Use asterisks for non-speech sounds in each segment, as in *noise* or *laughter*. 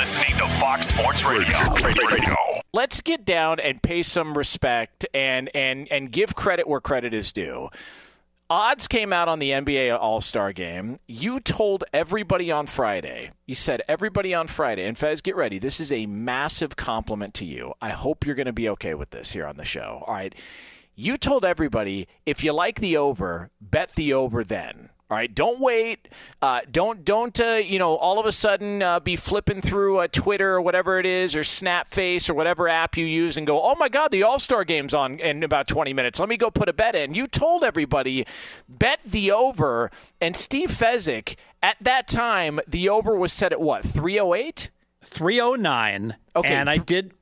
listening to Fox Sports Radio. Radio. Let's get down and pay some respect and and and give credit where credit is due. Odds came out on the NBA All Star game. You told everybody on Friday, you said everybody on Friday, and Fez, get ready. This is a massive compliment to you. I hope you're going to be okay with this here on the show. All right. You told everybody if you like the over, bet the over then. All right, don't wait. Uh, don't don't uh, you know all of a sudden uh, be flipping through a Twitter or whatever it is or Snapface or whatever app you use and go, oh my God, the All Star game's on in about 20 minutes. Let me go put a bet in. You told everybody bet the over, and Steve Fezzik at that time the over was set at what 308. 309. Okay, and I did.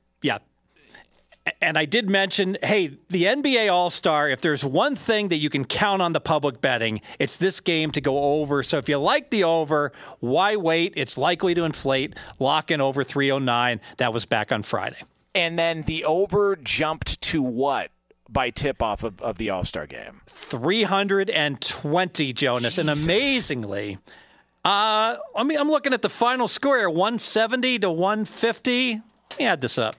And I did mention, hey, the NBA All Star, if there's one thing that you can count on the public betting, it's this game to go over. So if you like the over, why wait? It's likely to inflate. Lock in over 309. That was back on Friday. And then the over jumped to what? by tip off of, of the All Star game? 320, Jonas. Jesus. And amazingly, uh, I mean, I'm looking at the final score here 170 to 150. Let me add this up.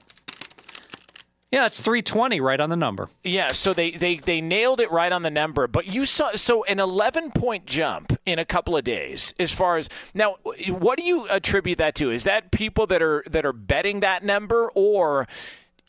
Yeah, it's 320 right on the number. Yeah, so they, they, they nailed it right on the number. But you saw so an 11 point jump in a couple of days. As far as now, what do you attribute that to? Is that people that are that are betting that number, or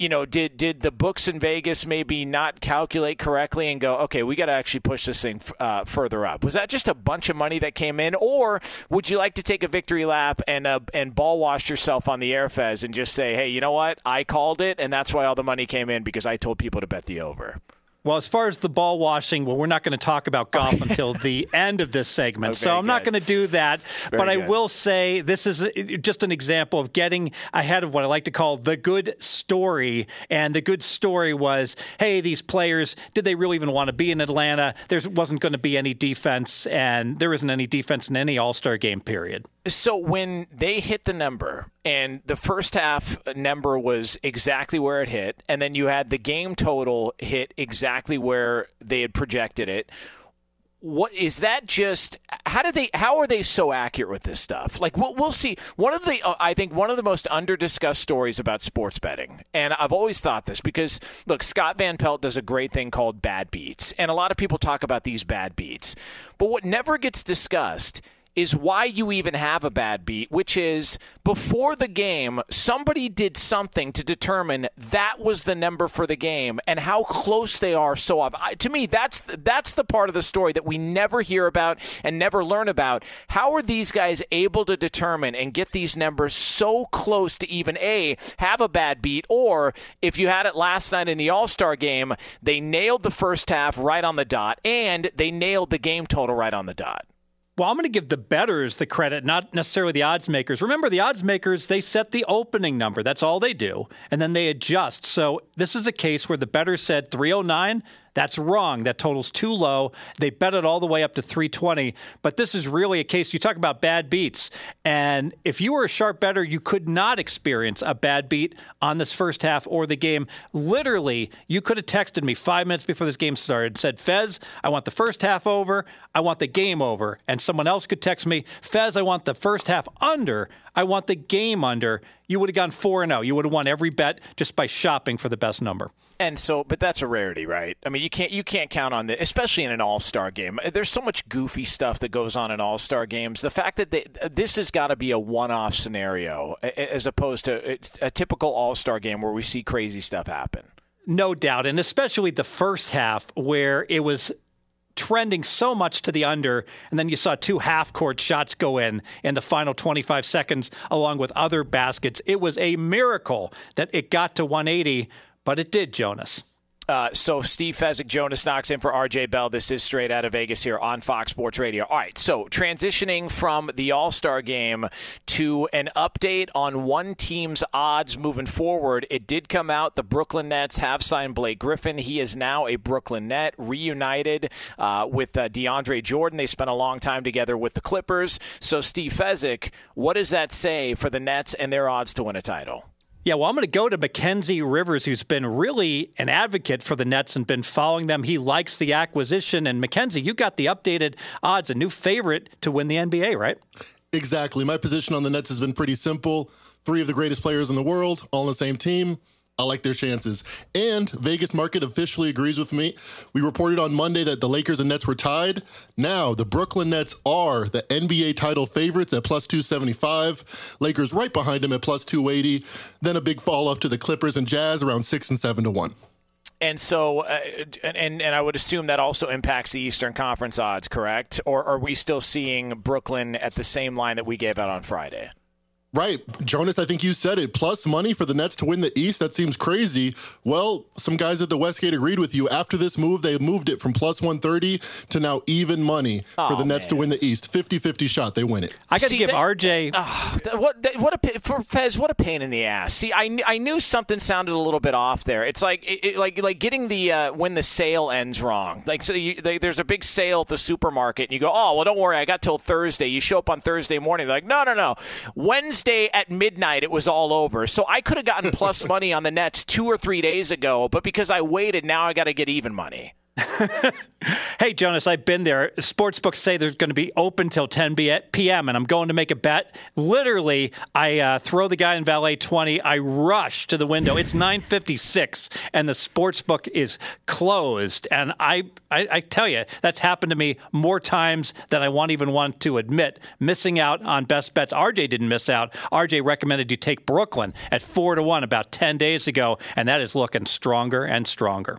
you know, did did the books in Vegas maybe not calculate correctly and go, okay, we got to actually push this thing uh, further up? Was that just a bunch of money that came in, or would you like to take a victory lap and uh, and ball wash yourself on the airfez and just say, hey, you know what, I called it, and that's why all the money came in because I told people to bet the over. Well, as far as the ball washing, well, we're not going to talk about golf until the end of this segment. Okay, so I'm good. not going to do that. Very but I good. will say this is uh, just an example of getting ahead of what I like to call the good story. And the good story was hey, these players, did they really even want to be in Atlanta? There wasn't going to be any defense, and there isn't any defense in any All Star game, period. So when they hit the number, and the first half number was exactly where it hit, and then you had the game total hit exactly where they had projected it. What is that? Just how did they? How are they so accurate with this stuff? Like we'll, we'll see. One of the uh, I think one of the most under discussed stories about sports betting, and I've always thought this because look, Scott Van Pelt does a great thing called bad beats, and a lot of people talk about these bad beats, but what never gets discussed is why you even have a bad beat, which is before the game, somebody did something to determine that was the number for the game and how close they are. So, I, to me, that's that's the part of the story that we never hear about and never learn about. How are these guys able to determine and get these numbers so close to even a have a bad beat, or if you had it last night in the All Star game, they nailed the first half right on the dot and they nailed the game total right on the dot. Well, I'm going to give the bettors the credit, not necessarily the odds makers. Remember, the odds makers, they set the opening number. That's all they do. And then they adjust. So this is a case where the bettors said 309. That's wrong. That total's too low. They bet it all the way up to 320. But this is really a case you talk about bad beats. And if you were a sharp bettor, you could not experience a bad beat on this first half or the game. Literally, you could have texted me five minutes before this game started, said, Fez, I want the first half over. I want the game over. And someone else could text me, Fez, I want the first half under. I want the game under. You would have gone 4 0. You would have won every bet just by shopping for the best number. And so, but that's a rarity, right? I mean, you can't you can't count on this, especially in an All Star game. There's so much goofy stuff that goes on in All Star games. The fact that they, this has got to be a one off scenario as opposed to a typical All Star game where we see crazy stuff happen. No doubt, and especially the first half where it was trending so much to the under, and then you saw two half court shots go in in the final 25 seconds, along with other baskets. It was a miracle that it got to 180 but it did, Jonas. Uh, so Steve Fezzik, Jonas Knox in for RJ Bell. This is straight out of Vegas here on Fox Sports Radio. All right, so transitioning from the All Star game to an update on one team's odds moving forward. It did come out the Brooklyn Nets have signed Blake Griffin. He is now a Brooklyn Net, reunited uh, with uh, DeAndre Jordan. They spent a long time together with the Clippers. So Steve Fezzik, what does that say for the Nets and their odds to win a title? Yeah, well, I'm going to go to Mackenzie Rivers, who's been really an advocate for the Nets and been following them. He likes the acquisition. And Mackenzie, you got the updated odds, a new favorite to win the NBA, right? Exactly. My position on the Nets has been pretty simple. Three of the greatest players in the world, all on the same team. I like their chances. And Vegas market officially agrees with me. We reported on Monday that the Lakers and Nets were tied. Now, the Brooklyn Nets are the NBA title favorites at plus 275. Lakers right behind them at plus 280. Then a big fall off to the Clippers and Jazz around 6 and 7 to 1. And so, uh, and and I would assume that also impacts the Eastern Conference odds, correct? Or are we still seeing Brooklyn at the same line that we gave out on Friday? Right. Jonas, I think you said it. Plus money for the Nets to win the East. That seems crazy. Well, some guys at the Westgate agreed with you. After this move, they moved it from plus 130 to now even money oh, for the Nets man. to win the East. 50 50 shot. They win it. I got to give that, RJ. Uh, what, what a, for Fez, what a pain in the ass. See, I, I knew something sounded a little bit off there. It's like it, like like getting the uh, when the sale ends wrong. Like, so you, they, there's a big sale at the supermarket, and you go, oh, well, don't worry. I got till Thursday. You show up on Thursday morning. They're like, no, no, no. Wednesday at midnight midnight, it was all over. So I could have gotten plus *laughs* money on the Nets two or three days ago, but because I waited, now I got to get even money. *laughs* hey, Jonas, I've been there. Sportsbooks say they're going to be open till 10 p.m., and I'm going to make a bet. Literally, I uh, throw the guy in valet 20. I rush to the window. It's 9:56, and the sportsbook is closed. And I, I, I tell you, that's happened to me more times than I want even want to admit. Missing out on best bets. RJ didn't miss out. RJ recommended you take Brooklyn at four to one about 10 days ago, and that is looking stronger and stronger.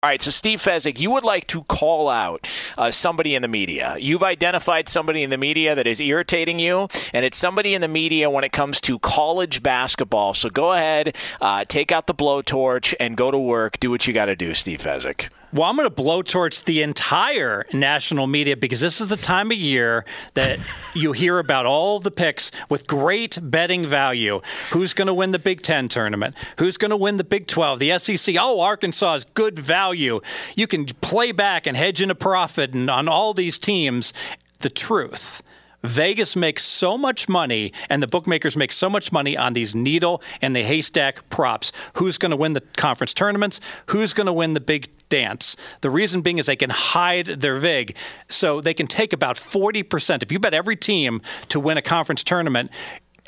All right, so Steve Fezzik, you would like to call out uh, somebody in the media. You've identified somebody in the media that is irritating you, and it's somebody in the media when it comes to college basketball. So go ahead, uh, take out the blowtorch, and go to work. Do what you got to do, Steve Fezzik. Well, I'm going to blowtorch the entire national media because this is the time of year that *laughs* you hear about all the picks with great betting value. Who's going to win the Big Ten tournament? Who's going to win the Big 12? The SEC? Oh, Arkansas is good value. You can play back and hedge in a profit and on all these teams. The truth Vegas makes so much money and the bookmakers make so much money on these needle and the haystack props. Who's going to win the conference tournaments? Who's going to win the big dance? The reason being is they can hide their VIG. So they can take about 40%. If you bet every team to win a conference tournament,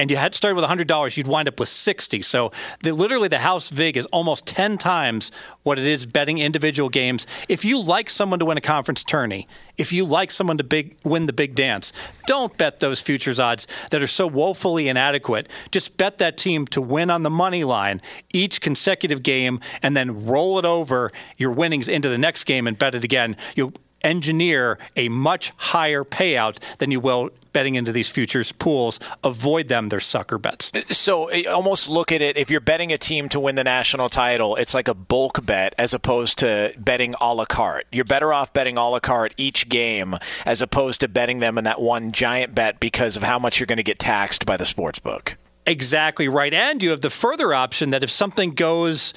and you had started with $100, you'd wind up with 60. So the, literally the house vig is almost 10 times what it is betting individual games. If you like someone to win a conference tourney, if you like someone to big, win the big dance, don't bet those futures odds that are so woefully inadequate. Just bet that team to win on the money line each consecutive game and then roll it over your winnings into the next game and bet it again. You engineer a much higher payout than you will betting into these futures pools. Avoid them; they're sucker bets. So eh, almost look at it. If you're betting a team to win the national title, it's like a bulk bet as opposed to betting a la carte. You're better off betting a la carte each game as opposed to betting them in that one giant bet because of how much you're going to get taxed by the sports book. Exactly right. And you have the further option that if something goes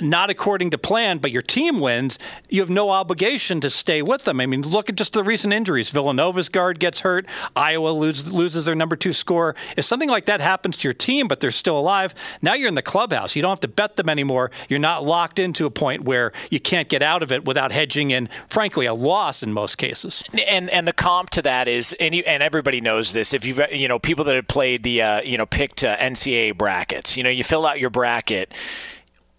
not according to plan, but your team wins, you have no obligation to stay with them. I mean, look at just the recent injuries. Villanova's guard gets hurt. Iowa loses, loses their number two scorer. If something like that happens to your team, but they're still alive, now you're in the clubhouse. You don't have to bet them anymore. You're not locked into a point where you can't get out of it without hedging in, frankly, a loss in most cases. And and the comp to that is, and you, and everybody knows this. If you've you know people that have played the uh, you know picked uh, NCAA brackets, you know you fill out your bracket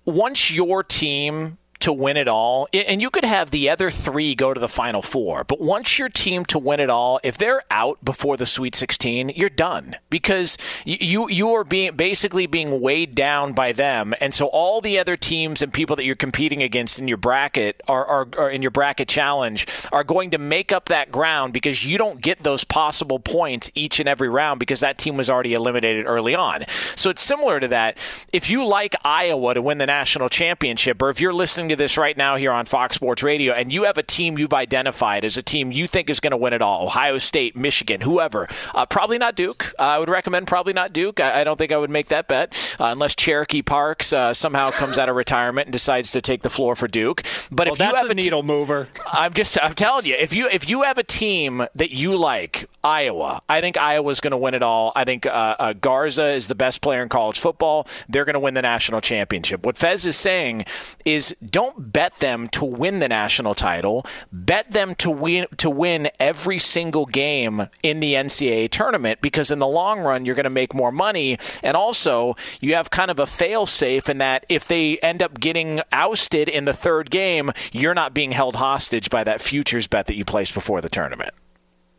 once your team to win it all, and you could have the other three go to the Final Four, but once your team to win it all, if they're out before the Sweet 16, you're done because you you are being basically being weighed down by them, and so all the other teams and people that you're competing against in your bracket are, are, are in your bracket challenge are going to make up that ground because you don't get those possible points each and every round because that team was already eliminated early on. So it's similar to that. If you like Iowa to win the national championship, or if you're listening to this right now here on Fox Sports Radio and you have a team you've identified as a team you think is going to win it all, Ohio State, Michigan, whoever, uh, probably not Duke. Uh, I would recommend probably not Duke. I, I, don't think I would make that bet uh, unless Cherokee Parks uh, somehow comes out of retirement and decides to take the floor for Duke. But well, if you have a, a needle mover, I'm just I'm telling you, if you if you have a team that you like, Iowa, I think Iowa's going to win it all. I think uh, uh, Garza is the best player in college football. They're going to win the national championship. What Fez is saying is don't bet them to win the national title. Bet them to win to win every single game in the NCAA tournament because in the long run you're going to make more money and also you have kind of a fail safe in that if they end up getting ousted in the third game, you're not being held hostage by that futures bet that you placed before the tournament.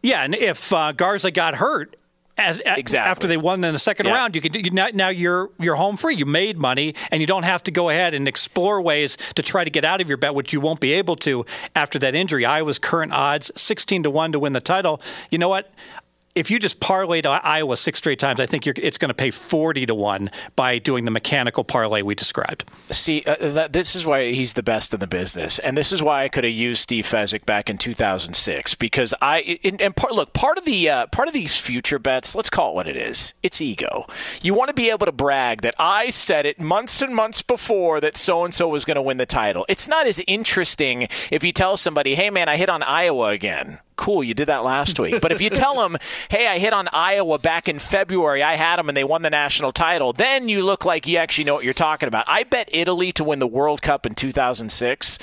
Yeah, and if uh, Garza got hurt, as exactly. after they won in the second yeah. round, you can you, now, now you're you're home free. You made money, and you don't have to go ahead and explore ways to try to get out of your bet, which you won't be able to after that injury. Iowa's current odds sixteen to one to win the title. You know what? If you just parlayed Iowa six straight times, I think it's going to pay 40 to 1 by doing the mechanical parlay we described. See, uh, that, this is why he's the best in the business. And this is why I could have used Steve Fezzik back in 2006 because I and, and part, look, part of the uh, part of these future bets, let's call it what it is. It's ego. You want to be able to brag that I said it months and months before that so and so was going to win the title. It's not as interesting if you tell somebody, "Hey man, I hit on Iowa again." Cool, you did that last week. But if you tell *laughs* them, hey, I hit on Iowa back in February, I had them and they won the national title, then you look like you actually know what you're talking about. I bet Italy to win the World Cup in 2006.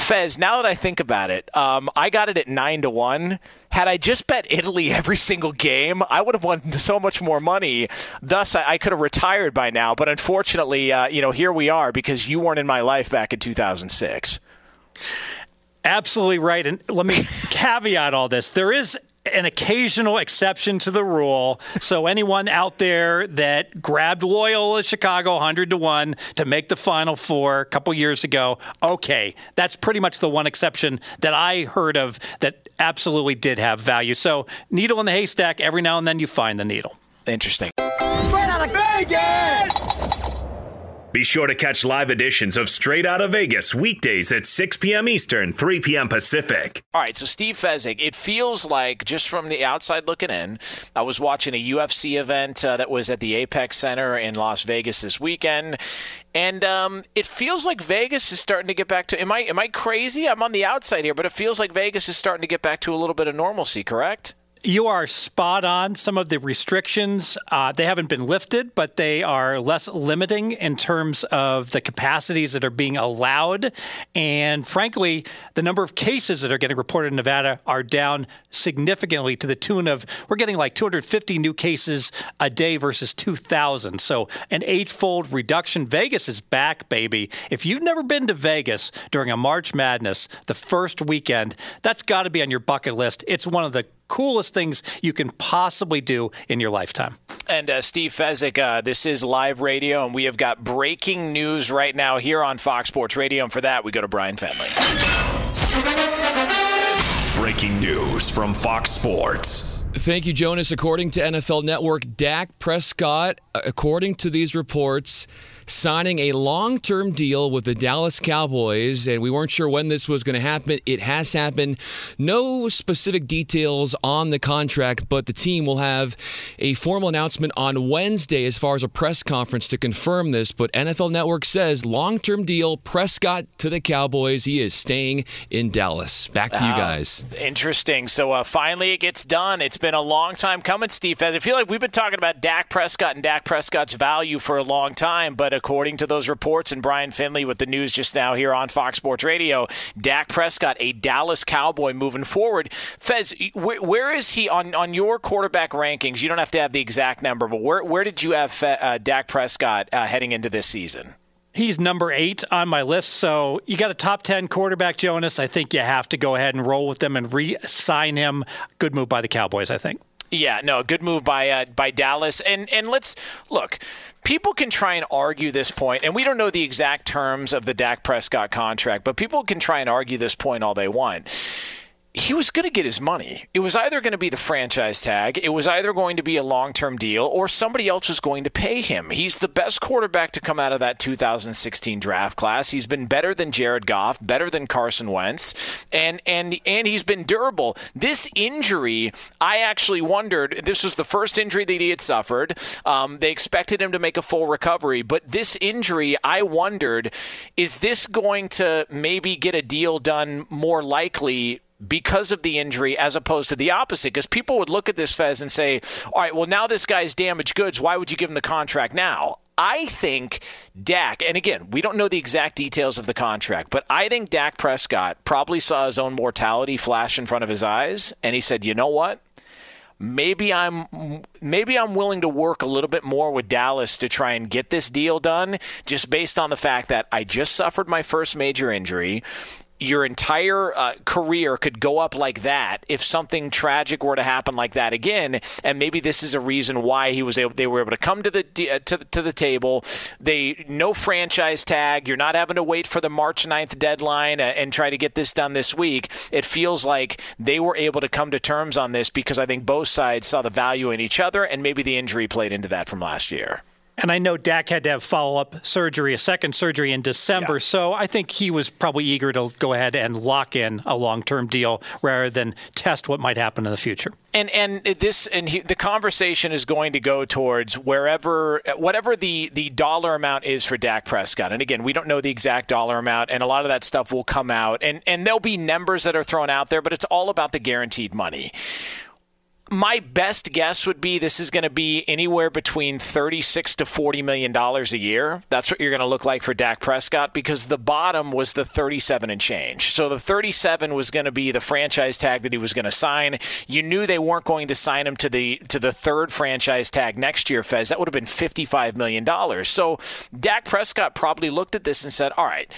Fez, now that I think about it, um, I got it at nine to one. Had I just bet Italy *laughs* every single game, I would have won so much more money. Thus, I, I could have retired by now. But unfortunately, uh, you know, here we are because you weren't in my life back in 2006. Absolutely right. And let me *laughs* caveat all this. There is an occasional exception to the rule. So anyone out there that grabbed Loyola Chicago 100 to 1 to make the final four a couple years ago, okay, that's pretty much the one exception that I heard of that absolutely did have value. So needle in the haystack, every now and then you find the needle. Interesting. Straight out of Vegas! Be sure to catch live editions of Straight Out of Vegas weekdays at 6 p.m. Eastern, 3 p.m. Pacific. All right, so Steve Fezzik, it feels like just from the outside looking in, I was watching a UFC event uh, that was at the Apex Center in Las Vegas this weekend, and um, it feels like Vegas is starting to get back to. Am I am I crazy? I'm on the outside here, but it feels like Vegas is starting to get back to a little bit of normalcy. Correct? You are spot on. Some of the restrictions, uh, they haven't been lifted, but they are less limiting in terms of the capacities that are being allowed. And frankly, the number of cases that are getting reported in Nevada are down significantly to the tune of we're getting like 250 new cases a day versus 2,000. So an eightfold reduction. Vegas is back, baby. If you've never been to Vegas during a March Madness, the first weekend, that's got to be on your bucket list. It's one of the coolest things you can possibly do in your lifetime. And uh, Steve Fezzik, uh, this is live radio, and we have got breaking news right now here on Fox Sports Radio. And for that, we go to Brian Fenley. Breaking news from Fox Sports. Thank you, Jonas. According to NFL Network, Dak Prescott, according to these reports, signing a long term deal with the Dallas Cowboys, and we weren't sure when this was going to happen. It has happened. No specific details on the contract, but the team will have a formal announcement on Wednesday as far as a press conference to confirm this. But NFL Network says long term deal, Prescott to the Cowboys. He is staying in Dallas. Back to you ah, guys. interesting. So uh, finally it gets done. It's been a long time coming, Steve. I feel like we've been talking about Dak Prescott and Dak Prescott's value for a long time, but according to those reports, and Brian Finley with the news just now here on Fox Sports Radio, Dak Prescott, a Dallas Cowboy moving forward. Fez, where, where is he on, on your quarterback rankings? You don't have to have the exact number, but where, where did you have uh, Dak Prescott uh, heading into this season? He's number eight on my list. So you got a top 10 quarterback, Jonas. I think you have to go ahead and roll with them and re sign him. Good move by the Cowboys, I think. Yeah, no, good move by uh, by Dallas. And and let's look. People can try and argue this point, and we don't know the exact terms of the Dak Prescott contract, but people can try and argue this point all they want he was going to get his money. It was either going to be the franchise tag, it was either going to be a long term deal, or somebody else was going to pay him. He's the best quarterback to come out of that 2016 draft class. He's been better than Jared Goff, better than Carson Wentz, and and and he's been durable. This injury, I actually wondered. This was the first injury that he had suffered. Um, they expected him to make a full recovery, but this injury, I wondered, is this going to maybe get a deal done more likely? Because of the injury as opposed to the opposite. Because people would look at this Fez and say, all right, well, now this guy's damaged goods. Why would you give him the contract now? I think Dak, and again, we don't know the exact details of the contract, but I think Dak Prescott probably saw his own mortality flash in front of his eyes, and he said, you know what? maybe I'm maybe I'm willing to work a little bit more with Dallas to try and get this deal done just based on the fact that I just suffered my first major injury your entire uh, career could go up like that if something tragic were to happen like that again. And maybe this is a reason why he was able. They were able to come to the uh, to the, to the table. They no franchise tag. You're not having to wait for the March 9th deadline uh, and try to get this done this week. It feels like they were able to come to terms on this because I think both sides saw the value in each other, and maybe the injury played into that from last year. And I know Dak had to have follow up surgery, a second surgery in December. Yeah. So I think he was probably eager to go ahead and lock in a long term deal rather than test what might happen in the future. And and this and he, the conversation is going to go towards wherever whatever the the dollar amount is for Dak Prescott. And again, we don't know the exact dollar amount, and a lot of that stuff will come out. And and there'll be numbers that are thrown out there, but it's all about the guaranteed money my best guess would be this is going to be anywhere between 36 to 40 million dollars a year. That's what you're going to look like for Dak Prescott because the bottom was the 37 and change. So the 37 was going to be the franchise tag that he was going to sign. You knew they weren't going to sign him to the to the third franchise tag next year, Fez. That would have been 55 million dollars. So Dak Prescott probably looked at this and said, "All right,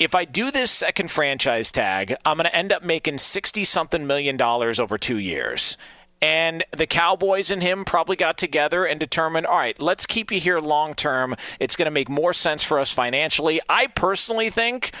if I do this second franchise tag, I'm going to end up making 60 something million dollars over 2 years." And the Cowboys and him probably got together and determined, all right, let's keep you here long term. It's going to make more sense for us financially. I personally think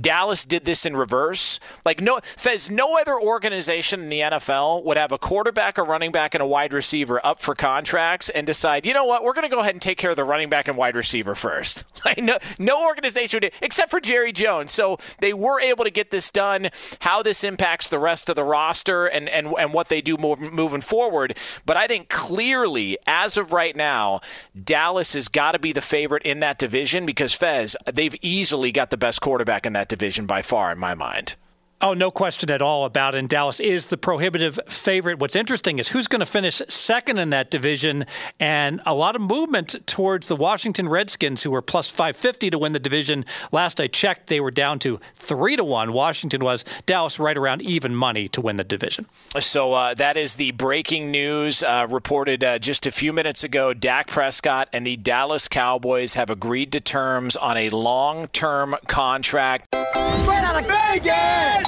Dallas did this in reverse. Like no Fez, no other organization in the NFL would have a quarterback, a running back, and a wide receiver up for contracts and decide, you know what, we're going to go ahead and take care of the running back and wide receiver first. *laughs* Like no, no organization would, except for Jerry Jones. So they were able to get this done. How this impacts the rest of the roster and and and what they do moving forward. But I think clearly, as of right now, Dallas has got to be the favorite in that division because Fez, they've easily got the best quarterback in division by far, in my mind. Oh, no question at all about it. And Dallas is the prohibitive favorite. What's interesting is who's going to finish second in that division, and a lot of movement towards the Washington Redskins, who were plus 550 to win the division. Last I checked, they were down to three to one. Washington was Dallas right around even money to win the division. So uh, that is the breaking news uh, reported uh, just a few minutes ago. Dak Prescott and the Dallas Cowboys have agreed to terms on a long-term contract. Right out of Vegas.